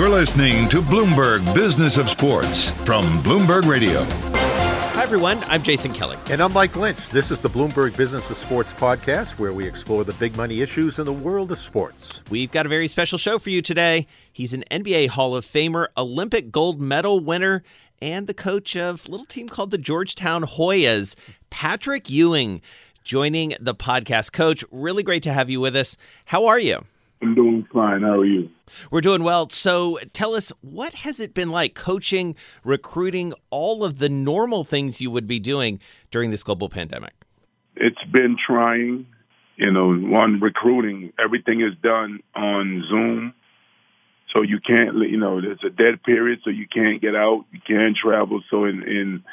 You're listening to Bloomberg Business of Sports from Bloomberg Radio. Hi, everyone. I'm Jason Kelly. And I'm Mike Lynch. This is the Bloomberg Business of Sports podcast where we explore the big money issues in the world of sports. We've got a very special show for you today. He's an NBA Hall of Famer, Olympic gold medal winner, and the coach of a little team called the Georgetown Hoyas, Patrick Ewing, joining the podcast. Coach, really great to have you with us. How are you? I'm doing fine. How are you? We're doing well. So tell us, what has it been like coaching, recruiting, all of the normal things you would be doing during this global pandemic? It's been trying. You know, one recruiting, everything is done on Zoom. So you can't, you know, there's a dead period, so you can't get out, you can't travel. So in in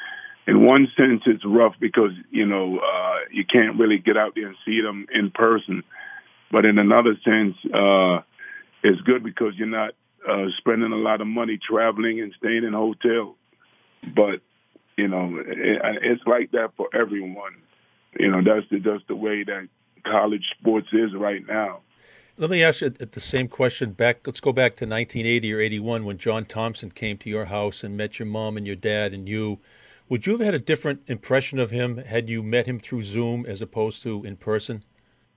in one sense, it's rough because you know uh, you can't really get out there and see them in person. But in another sense, uh, it's good because you're not uh, spending a lot of money traveling and staying in hotels. But you know, it, it's like that for everyone. You know, that's the, that's the way that college sports is right now. Let me ask you the same question back. Let's go back to 1980 or 81 when John Thompson came to your house and met your mom and your dad and you. Would you have had a different impression of him had you met him through Zoom as opposed to in person?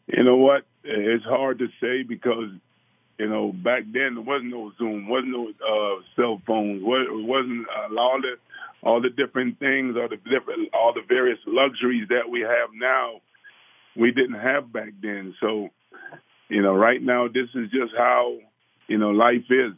You know what? It's hard to say because you know back then there wasn't no Zoom, wasn't no uh, cell phones, wasn't uh, all the all the different things, all the different all the various luxuries that we have now. We didn't have back then, so you know, right now this is just how you know life is.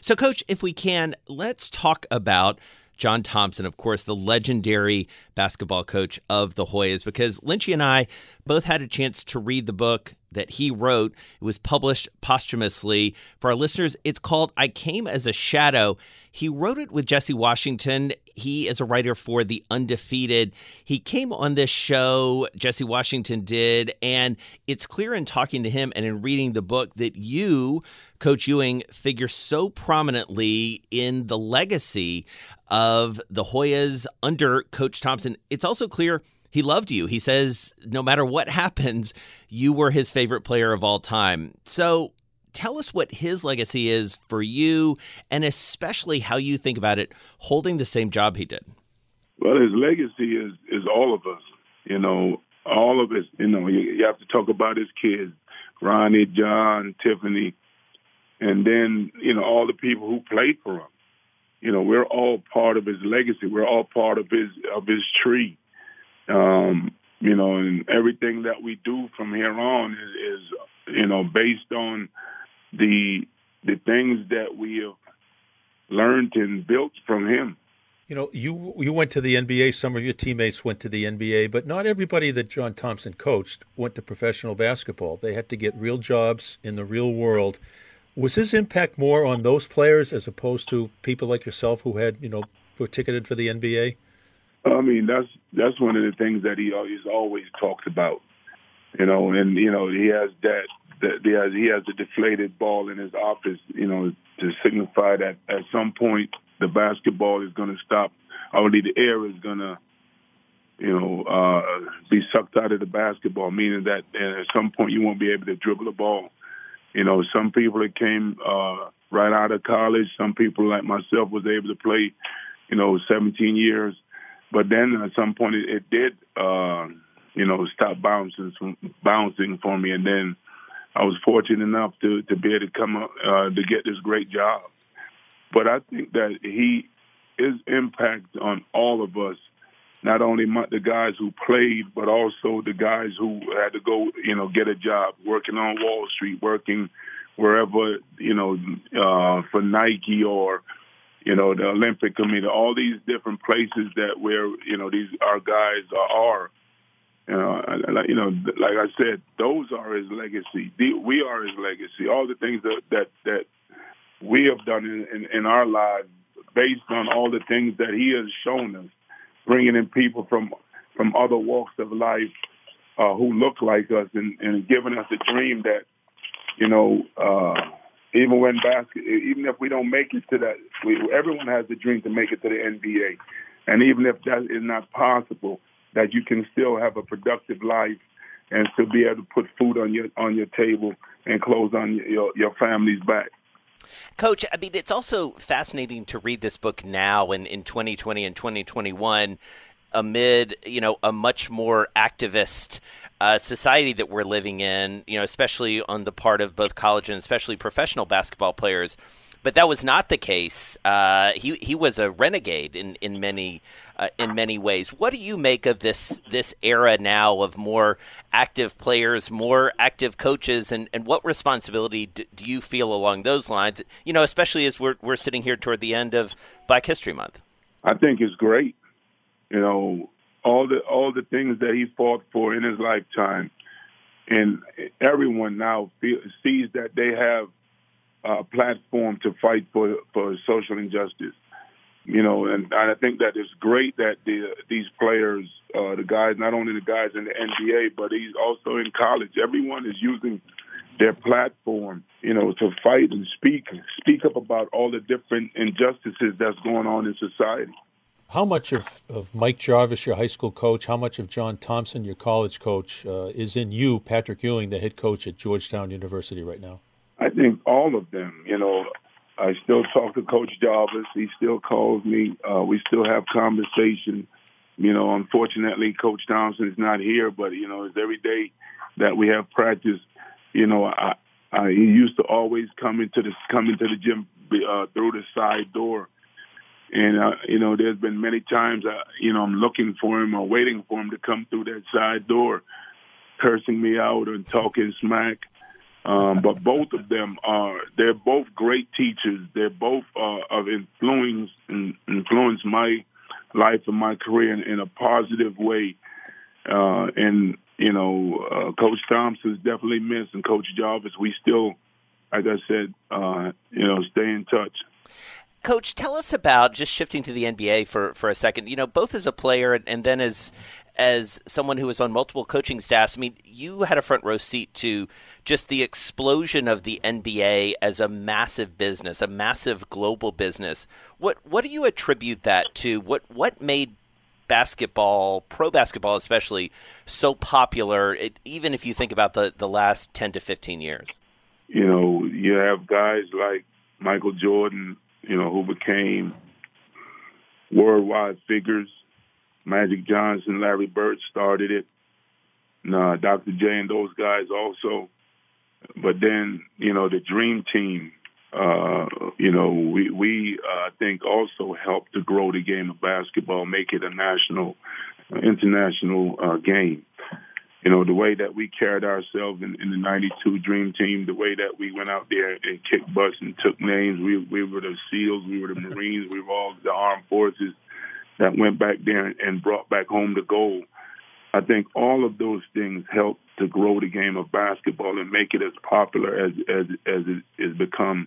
So, Coach, if we can, let's talk about John Thompson, of course, the legendary basketball coach of the Hoyas, because Lynchy and I both had a chance to read the book that he wrote. It was published posthumously. For our listeners, it's called I Came as a Shadow. He wrote it with Jesse Washington. He is a writer for The Undefeated. He came on this show, Jesse Washington did, and it's clear in talking to him and in reading the book that you, Coach Ewing, figure so prominently in the legacy of the Hoyas under Coach Thompson. It's also clear he loved you. He says no matter what happens, you were his favorite player of all time. So tell us what his legacy is for you and especially how you think about it holding the same job he did. Well, his legacy is is all of us. You know, all of us. You know, you, you have to talk about his kids, Ronnie, John, Tiffany, and then you know all the people who played for him. You know, we're all part of his legacy. We're all part of his of his tree. Um, you know, and everything that we do from here on is, is you know based on the the things that we have learned and built from him. You know, you you went to the NBA. Some of your teammates went to the NBA, but not everybody that John Thompson coached went to professional basketball. They had to get real jobs in the real world. Was his impact more on those players as opposed to people like yourself who had, you know, were ticketed for the NBA? I mean, that's that's one of the things that he he's always talked about. You know, and you know he has that that he has he has a deflated ball in his office. You know, to signify that at some point the basketball is going to stop. Only the air is going to, you know, uh, be sucked out of the basketball, meaning that at some point you won't be able to dribble the ball. You know, some people that came uh, right out of college, some people like myself was able to play, you know, 17 years, but then at some point it, it did, uh, you know, stop bouncing, bouncing for me, and then I was fortunate enough to to be able to come up uh, to get this great job. But I think that he his impact on all of us, not only the guys who played, but also the guys who had to go, you know, get a job, working on Wall Street, working wherever, you know, uh, for Nike or, you know, the Olympic Committee, all these different places that where, you know, these our guys are. You know, you know, like I said, those are his legacy. We are his legacy. All the things that that that we have done in, in, in our lives based on all the things that He has shown us, bringing in people from from other walks of life uh, who look like us, and, and giving us a dream that you know. Uh, even when basket, even if we don't make it to that, we, everyone has a dream to make it to the NBA, and even if that is not possible, that you can still have a productive life and still be able to put food on your on your table and clothes on your your family's back. Coach, I mean, it's also fascinating to read this book now in, in 2020 and 2021 amid, you know, a much more activist uh, society that we're living in, you know, especially on the part of both college and especially professional basketball players but that was not the case. Uh, he he was a renegade in in many uh, in many ways. What do you make of this this era now of more active players, more active coaches, and, and what responsibility do, do you feel along those lines? You know, especially as we're we're sitting here toward the end of Black History Month. I think it's great. You know, all the all the things that he fought for in his lifetime, and everyone now feel, sees that they have a platform to fight for for social injustice. You know, and, and I think that it's great that the, these players, uh, the guys, not only the guys in the NBA, but he's also in college. Everyone is using their platform, you know, to fight and speak, speak up about all the different injustices that's going on in society. How much of, of Mike Jarvis, your high school coach, how much of John Thompson, your college coach, uh, is in you, Patrick Ewing, the head coach at Georgetown University right now? I think all of them. You know, I still talk to Coach Jarvis. He still calls me. Uh, we still have conversation. You know, unfortunately, Coach Thompson is not here, but you know, it's every day that we have practice. You know, I, I, he used to always come into the come into the gym uh, through the side door, and uh, you know, there's been many times, uh, you know, I'm looking for him or waiting for him to come through that side door, cursing me out and talking smack. Um, but both of them are they're both great teachers. They're both uh, of influence and influence my life and my career in, in a positive way. Uh, and you know, uh, Coach Thompson's definitely missed, and Coach Jarvis. We still, like I said, uh, you know, stay in touch. Coach, tell us about just shifting to the NBA for, for a second. You know, both as a player and then as as someone who was on multiple coaching staffs. I mean, you had a front row seat to just the explosion of the NBA as a massive business, a massive global business. What what do you attribute that to? What what made basketball, pro basketball especially, so popular? It, even if you think about the the last ten to fifteen years. You know, you have guys like Michael Jordan you know, who became worldwide figures. Magic Johnson, Larry Bird started it. Uh, Dr. J and those guys also. But then, you know, the Dream Team, uh, you know, we, we uh, I think also helped to grow the game of basketball, make it a national, international uh, game you know, the way that we carried ourselves in, in the 92 Dream Team, the way that we went out there and kicked butts and took names. We, we were the SEALs, we were the Marines, we were all the armed forces that went back there and brought back home the gold. I think all of those things help to grow the game of basketball and make it as popular as as as it is become.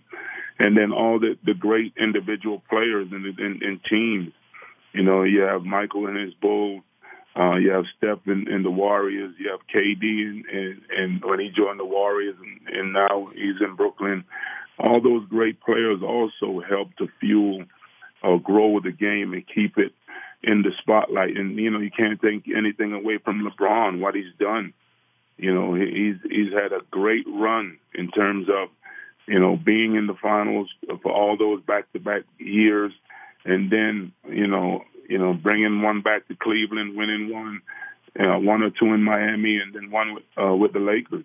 And then all the the great individual players and, and, and teams. You know, you have Michael and his Bulls uh, you have Steph in, in the Warriors. You have KD and, and, and when he joined the Warriors, and, and now he's in Brooklyn. All those great players also help to fuel or grow the game and keep it in the spotlight. And you know, you can't take anything away from LeBron what he's done. You know, he's he's had a great run in terms of you know being in the finals for all those back-to-back years, and then you know you know, bringing one back to Cleveland, winning one, uh, one or two in Miami, and then one with, uh, with the Lakers.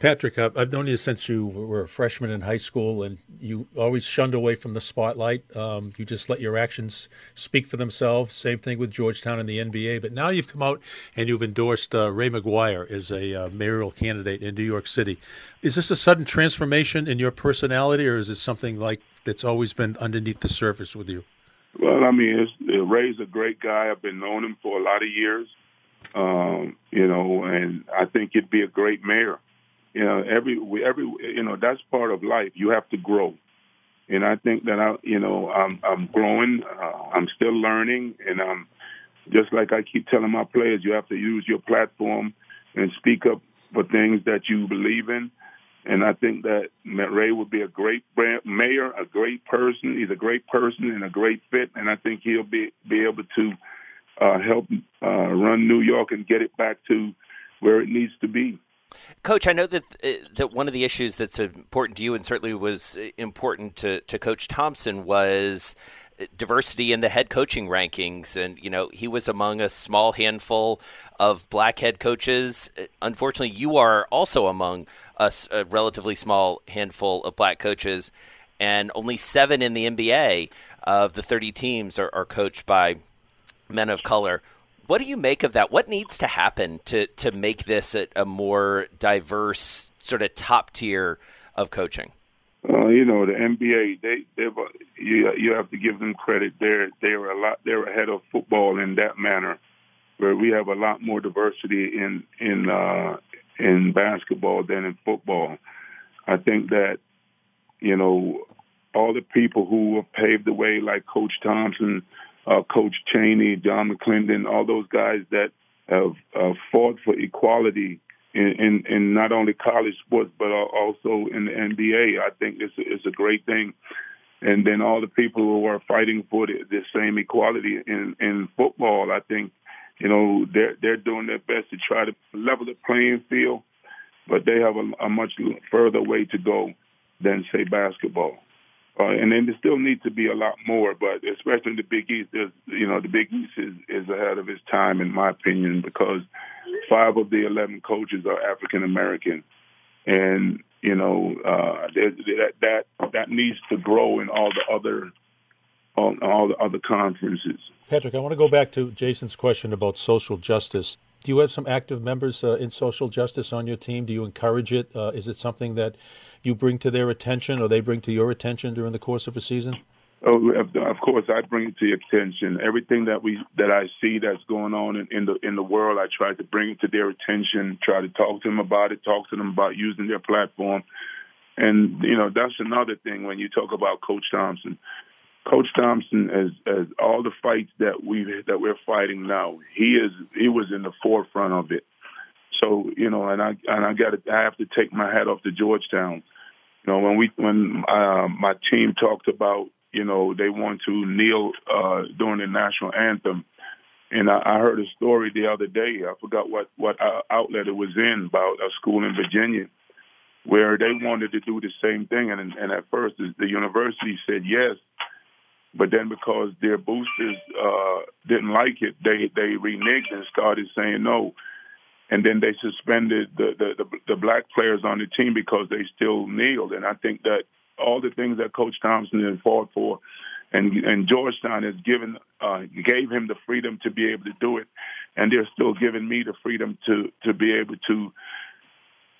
Patrick, I've known you since you were a freshman in high school, and you always shunned away from the spotlight. Um, you just let your actions speak for themselves. Same thing with Georgetown and the NBA. But now you've come out and you've endorsed uh, Ray McGuire as a uh, mayoral candidate in New York City. Is this a sudden transformation in your personality, or is it something like that's always been underneath the surface with you? Well, I mean, Ray's a great guy. I've been knowing him for a lot of years. Um, you know, and I think he'd be a great mayor you know every every you know that's part of life. You have to grow. And i think that i you know i'm i'm growing uh, i'm still learning and i'm just like i keep telling my players you have to use your platform and speak up for things that you believe in. And i think that ray would be a great mayor a great person. He's a great person and a great fit and i think he'll be be able to uh help uh run new york and get it back to where it needs to be Coach, I know that uh, that one of the issues that's important to you, and certainly was uh, important to, to Coach Thompson, was uh, diversity in the head coaching rankings. And you know, he was among a small handful of black head coaches. Uh, unfortunately, you are also among us, a relatively small handful of black coaches, and only seven in the NBA of the 30 teams are, are coached by men of color. What do you make of that? What needs to happen to to make this a, a more diverse sort of top tier of coaching? Uh, you know, the NBA, they they you you have to give them credit. They're they're a lot they're ahead of football in that manner, where we have a lot more diversity in in uh, in basketball than in football. I think that you know all the people who have paved the way, like Coach Thompson, uh, Coach Chaney, John McLendon, all those guys that have uh, fought for equality in, in, in, not only college sports but also in the NBA. I think it's a, it's a great thing. And then all the people who are fighting for the, the same equality in, in football, I think, you know, they're they're doing their best to try to level the playing field, but they have a, a much further way to go than say basketball. Uh, and then there still needs to be a lot more, but especially in the Big East, there's, you know, the Big East is, is ahead of its time, in my opinion, because five of the 11 coaches are African American. And, you know, uh, that, that, that needs to grow in all the other, all, all the other conferences. Patrick, I want to go back to Jason's question about social justice. Do you have some active members uh, in social justice on your team? Do you encourage it? Uh, is it something that you bring to their attention or they bring to your attention during the course of a season? Oh, of course, I bring it to your attention. Everything that we that I see that's going on in, in the in the world, I try to bring it to their attention. Try to talk to them about it. Talk to them about using their platform. And you know that's another thing when you talk about Coach Thompson. Coach Thompson, as as all the fights that we that we're fighting now, he is he was in the forefront of it. So you know, and I and I got I have to take my hat off to Georgetown. You know, when we when uh, my team talked about you know they want to kneel uh, during the national anthem, and I, I heard a story the other day. I forgot what what uh, outlet it was in about a school in Virginia where they wanted to do the same thing, and and at first the, the university said yes, but then because their boosters uh, didn't like it, they they reneged and started saying no and then they suspended the, the, the, the black players on the team because they still kneeled. And I think that all the things that Coach Thompson fought for, and and Georgetown has given uh, gave him the freedom to be able to do it, and they're still giving me the freedom to to be able to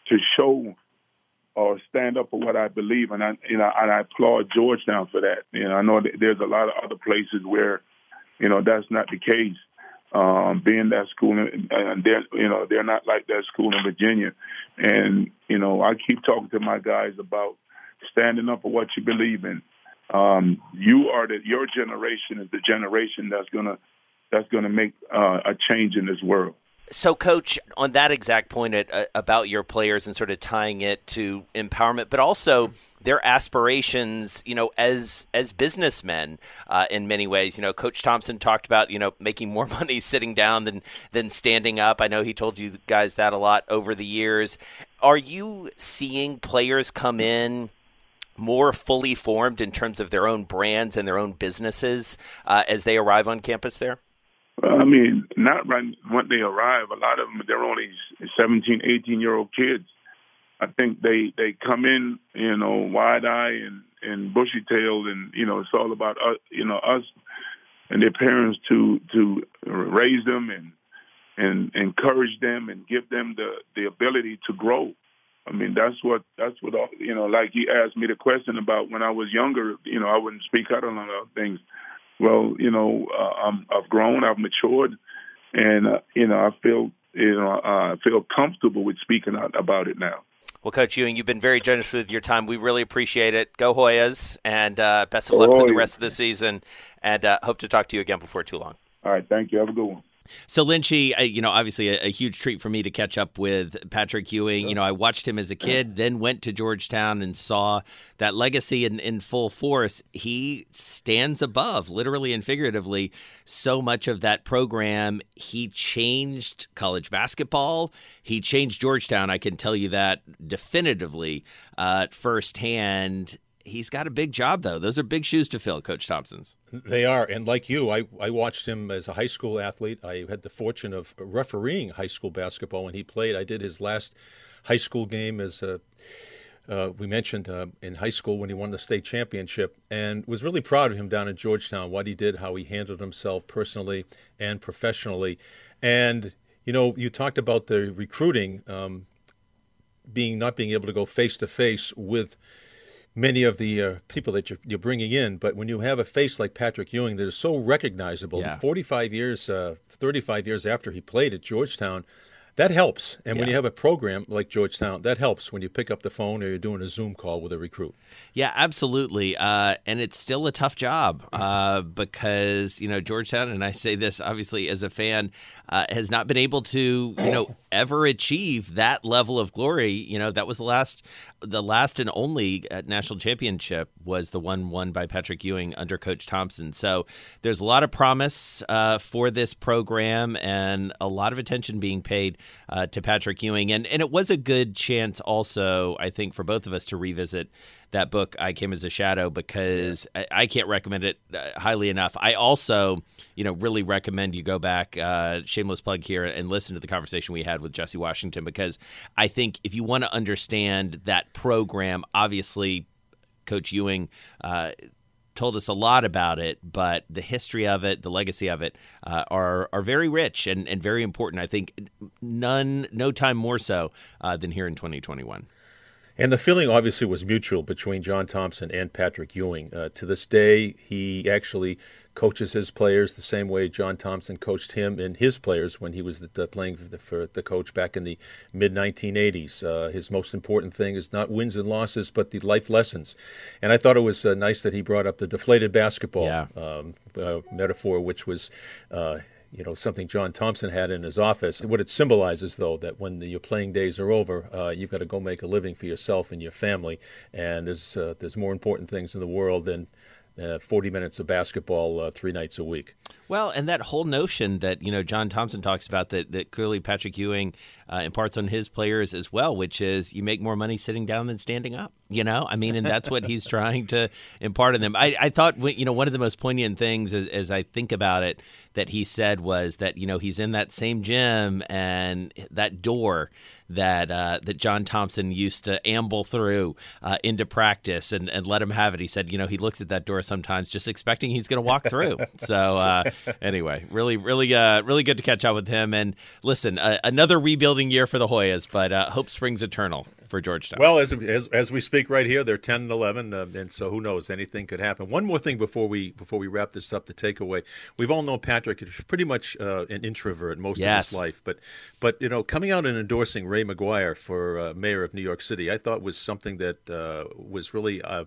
to show or stand up for what I believe, and I you know and I applaud Georgetown for that. You know I know there's a lot of other places where you know that's not the case, um, being that school, and they're you know they're not like that school in Virginia, and you know I keep talking to my guys about standing up for what you believe in. Um, you are the your generation is the generation that's gonna that's gonna make uh, a change in this world. So, coach, on that exact point at, uh, about your players and sort of tying it to empowerment, but also their aspirations, you know, as as businessmen uh, in many ways. You know, Coach Thompson talked about you know making more money sitting down than than standing up. I know he told you guys that a lot over the years. Are you seeing players come in? more fully formed in terms of their own brands and their own businesses uh, as they arrive on campus there? I mean, not when they arrive. A lot of them, they're only 17, 18 year old kids. I think they they come in, you know, wide eye and and bushy tailed, and you know, it's all about us, you know, us and their parents to to raise them and and encourage them and give them the the ability to grow. I mean, that's what that's what all, you know. Like you asked me the question about when I was younger, you know, I wouldn't speak out on a lot of things. Well, you know, uh, I'm, I've grown, I've matured, and uh, you know, I feel you know, uh, I feel comfortable with speaking out about it now. Well, Coach Ewing, you've been very generous with your time. We really appreciate it. Go Hoyas, and uh, best of luck for the rest of the season. And uh, hope to talk to you again before too long. All right, thank you. Have a good one. So Lynchy, you know, obviously a, a, huge treat for me to catch up with Patrick Ewing. You know, I watched him as a kid, then went to Georgetown and saw that legacy in, in full force. He stands above, literally and figuratively, so much of that program. He changed college basketball. He changed Georgetown. I can tell you that definitively uh, firsthand he's got a big job though. Those are big shoes to fill, Coach Thompson's. They are, and like you, I I watched him as a high school athlete. I had the fortune of refereeing high school basketball when he played. I did his last high school game as a uh, we mentioned uh, in high school when he won the state championship, and was really proud of him down in Georgetown. What he did, how he handled himself personally and professionally, and you know, you talked about the recruiting um, being not being able to go face to face with many of the uh, people that you're, you're, bringing in. But when you have a face like Patrick Ewing that is so recognizable, yeah. 45 years, uh, 35 years after he played at Georgetown, that helps. And yeah. when you have a program like Georgetown, that helps when you pick up the phone or you're doing a Zoom call with a recruit. Yeah, absolutely. Uh, and it's still a tough job uh, because, you know, Georgetown, and I say this obviously as a fan, uh, has not been able to, you know, ever achieve that level of glory. You know, that was the last, the last and only uh, national championship was the one won by Patrick Ewing under Coach Thompson. So there's a lot of promise uh, for this program and a lot of attention being paid uh, to Patrick Ewing. And, and it was a good chance also, I think, for both of us to revisit that book, I Came as a Shadow, because yeah. I, I, can't recommend it uh, highly enough. I also, you know, really recommend you go back, uh, shameless plug here, and listen to the conversation we had with Jesse Washington, because I think if you want to understand that program, obviously, Coach Ewing. Uh, told us a lot about it, but the history of it, the legacy of it, uh, are are very rich and, and very important. I think none, no time more so uh, than here in 2021. And the feeling obviously was mutual between John Thompson and Patrick Ewing. Uh, to this day, he actually coaches his players the same way John Thompson coached him and his players when he was the, the playing for the, for the, coach back in the mid 1980s. Uh, his most important thing is not wins and losses, but the life lessons. And I thought it was uh, nice that he brought up the deflated basketball yeah. um, uh, metaphor, which was uh, you know something John Thompson had in his office. What it symbolizes, though, that when the, your playing days are over, uh, you've got to go make a living for yourself and your family, and there's uh, there's more important things in the world than 40 minutes of basketball uh, three nights a week. Well, and that whole notion that you know John Thompson talks about that that clearly Patrick Ewing uh, imparts on his players as well, which is you make more money sitting down than standing up. You know, I mean, and that's what he's trying to impart on them. I, I thought you know one of the most poignant things as, as I think about it that he said was that you know he's in that same gym and that door that uh, that John Thompson used to amble through uh, into practice and, and let him have it. He said, you know, he looks at that door sometimes just expecting he's going to walk through. so uh, anyway, really, really, uh, really good to catch up with him. And listen, uh, another rebuilding year for the Hoyas, but uh, hope springs eternal for Georgetown. Well, as, as, as we speak right here, they're ten and eleven, uh, and so who knows? Anything could happen. One more thing before we before we wrap this up, the takeaway. We've all known Patrick is pretty much uh, an introvert most yes. of his life, but but you know, coming out and endorsing Ray McGuire for uh, mayor of New York City, I thought was something that uh, was really uh,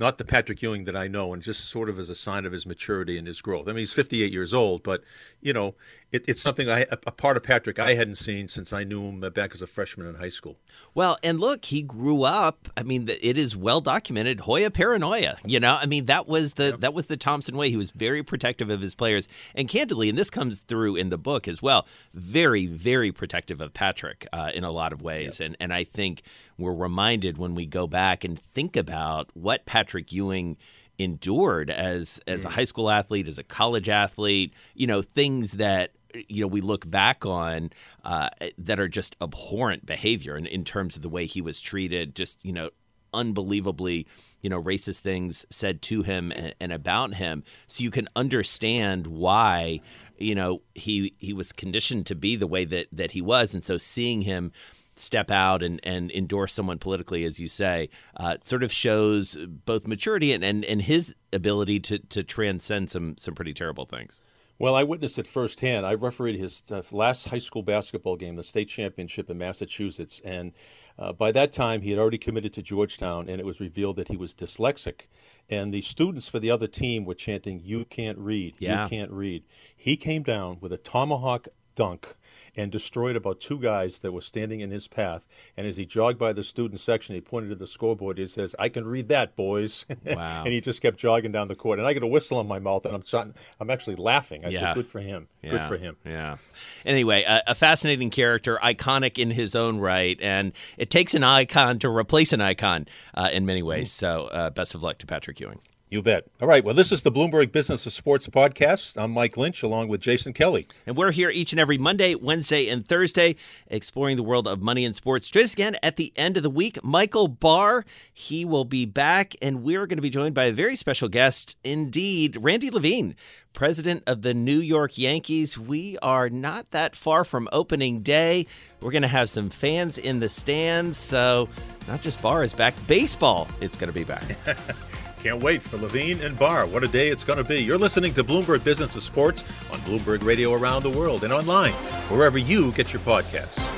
not the Patrick Ewing that I know, and just sort of as a sign of his maturity and his growth. I mean, he's 58 years old, but you know, it, it's something I a part of Patrick I hadn't seen since I knew him back as a freshman in high school. Well, and look, he grew up. I mean, it is well documented. Hoya paranoia. You know, I mean, that was the yep. that was the Thompson way. He was very protective of his players, and candidly, and this comes through in the book as well. Very, very protective of Patrick uh, in a lot of ways, yep. and and I think we're reminded when we go back and think about what Patrick Ewing endured as as a mm. high school athlete, as a college athlete, you know, things that you know we look back on uh, that are just abhorrent behavior in, in terms of the way he was treated. Just you know unbelievably you know racist things said to him and, and, about him so you can understand why you know he he was conditioned to be the way that that he was and so seeing him step out and, and endorse someone politically, as you say, uh, sort of shows both maturity and, and, and his ability to, to transcend some some pretty terrible things. Well, I witnessed it firsthand. I refereed his uh, last high school basketball game, the state championship in Massachusetts, and uh, by that time he had already committed to Georgetown, and it was revealed that he was dyslexic. And the students for the other team were chanting, "You can't read, yeah. you can't read." He came down with a tomahawk dunk and destroyed about two guys that were standing in his path. And as he jogged by the student section, he pointed to the scoreboard. He says, "I can read that, boys." Wow. and he just kept jogging down the court. And I got a whistle in my mouth, and I'm I'm actually laughing. I yeah. said, "Good for him. Yeah. Good for him." Yeah. Anyway, a, a, fascinating character, iconic in his own right, and it takes an icon to replace an icon uh, in many ways. So, uh, best of luck to Patrick Ewing. You bet. All right. Well, this is the Bloomberg Business of Sports podcast. I'm Mike Lynch along with Jason Kelly. And we're here each and every Monday, Wednesday, and Thursday exploring the world of money and sports. Join us again at the end of the week. Michael Barr, he will be back, and we're going to be joined by a very special guest indeed, Randy Levine, president of the New York Yankees. We are not that far from opening day. We're going to have some fans in the stands. So, not just Barr is back, baseball, it's going to be back. Can't wait for Levine and Barr. What a day it's going to be. You're listening to Bloomberg Business of Sports on Bloomberg Radio around the world and online, wherever you get your podcasts.